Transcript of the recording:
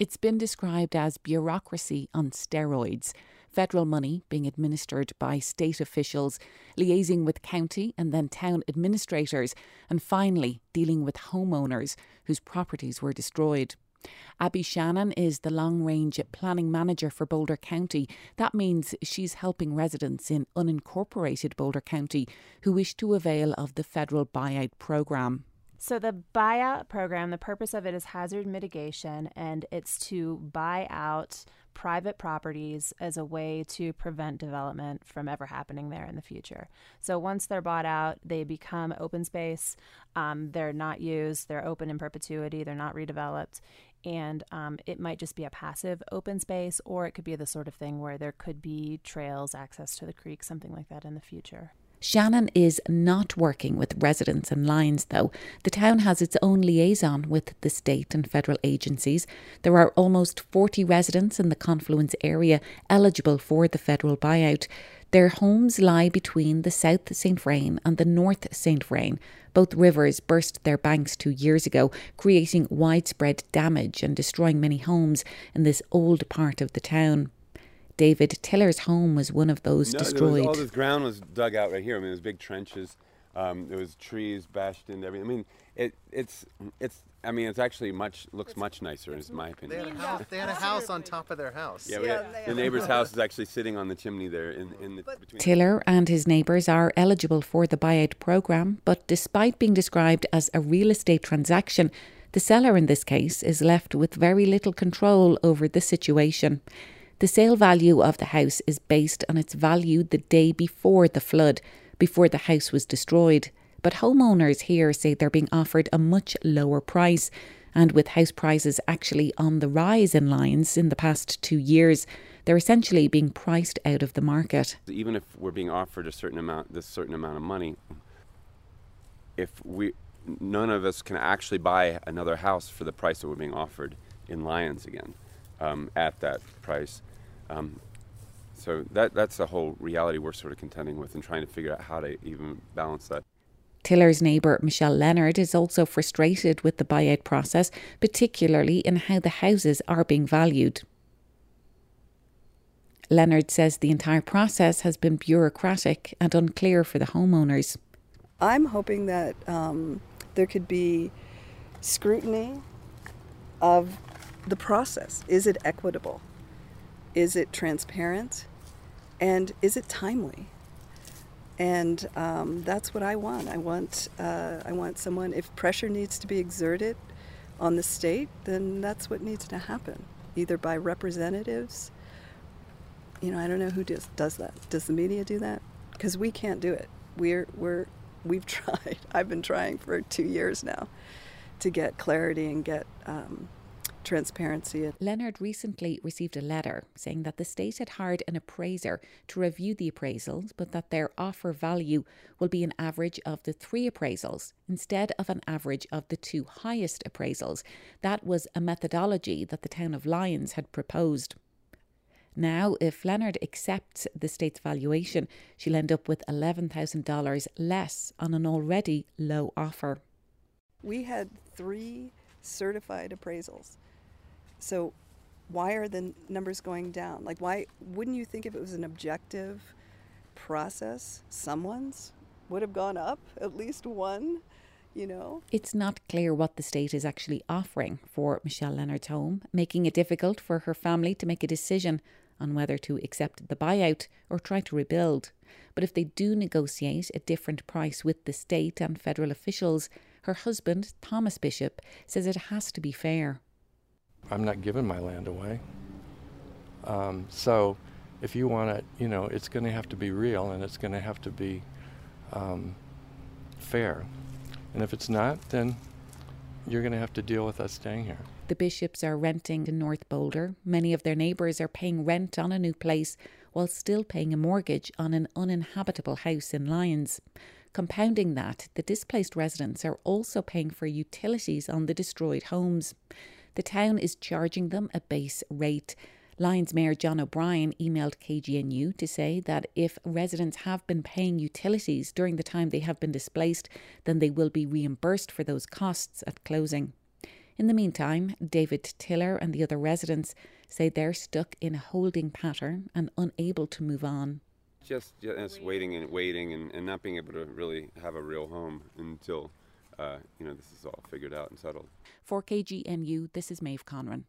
It's been described as bureaucracy on steroids federal money being administered by state officials, liaising with county and then town administrators, and finally dealing with homeowners whose properties were destroyed. Abby Shannon is the long range planning manager for Boulder County. That means she's helping residents in unincorporated Boulder County who wish to avail of the federal buyout programme. So, the buyout program, the purpose of it is hazard mitigation, and it's to buy out private properties as a way to prevent development from ever happening there in the future. So, once they're bought out, they become open space. Um, they're not used, they're open in perpetuity, they're not redeveloped. And um, it might just be a passive open space, or it could be the sort of thing where there could be trails, access to the creek, something like that in the future. Shannon is not working with residents and Lyons, though. The town has its own liaison with the state and federal agencies. There are almost 40 residents in the Confluence area eligible for the federal buyout. Their homes lie between the South St. Vrain and the North St. Vrain. Both rivers burst their banks two years ago, creating widespread damage and destroying many homes in this old part of the town. David Tiller's home was one of those no, destroyed. Was, all this ground was dug out right here. I mean, there's big trenches. Um, there was trees bashed into everything. I mean, it, it's it's. I mean, it's actually much looks much nicer, in my opinion. They had a house, they had a house on top of their house. Yeah, yeah had, the neighbor's house is actually sitting on the chimney there. In, in the, Tiller and his neighbours are eligible for the buyout programme, but despite being described as a real estate transaction, the seller in this case is left with very little control over the situation. The sale value of the house is based on its value the day before the flood, before the house was destroyed. But homeowners here say they're being offered a much lower price. And with house prices actually on the rise in Lyons in the past two years, they're essentially being priced out of the market. Even if we're being offered a certain amount, this certain amount of money, if we, none of us can actually buy another house for the price that we're being offered in Lyons again, um, at that price, um, so that that's the whole reality we're sort of contending with and trying to figure out how to even balance that. Tiller's neighbour Michelle Leonard is also frustrated with the buyout process, particularly in how the houses are being valued. Leonard says the entire process has been bureaucratic and unclear for the homeowners. I'm hoping that um, there could be scrutiny of the process. Is it equitable? Is it transparent? And is it timely? And um, that's what I want. I want uh, I want someone. If pressure needs to be exerted on the state, then that's what needs to happen, either by representatives. You know, I don't know who does does that. Does the media do that? Because we can't do it. We're we're we've tried. I've been trying for two years now to get clarity and get um, transparency. Leonard recently received a letter saying that the state had hired an appraiser to review the appraisals, but that their offer value will be an average of the three appraisals instead of an average of the two highest appraisals. That was a methodology that the town of Lyons had proposed. Now, if Leonard accepts the state's valuation, she'll end up with $11,000 less on an already low offer. We had three certified appraisals so why are the numbers going down? Like, why wouldn't you think if it was an objective process, someone's would have gone up at least one? You know? It's not clear what the state is actually offering for Michelle Leonard's home, making it difficult for her family to make a decision on whether to accept the buyout or try to rebuild. But if they do negotiate a different price with the state and federal officials, her husband, Thomas Bishop, says it has to be fair. I'm not giving my land away. Um, so if you want it, you know, it's going to have to be real and it's going to have to be um, fair. And if it's not, then you're going to have to deal with us staying here. The bishops are renting in North Boulder. Many of their neighbours are paying rent on a new place while still paying a mortgage on an uninhabitable house in Lyons. Compounding that, the displaced residents are also paying for utilities on the destroyed homes. The town is charging them a base rate. Lyons Mayor John O'Brien emailed KGNU to say that if residents have been paying utilities during the time they have been displaced, then they will be reimbursed for those costs at closing. In the meantime, David Tiller and the other residents say they're stuck in a holding pattern and unable to move on. Just, just waiting and waiting and, and not being able to really have a real home until uh, you know this is all figured out and settled. For KGNU, this is Maeve Conran.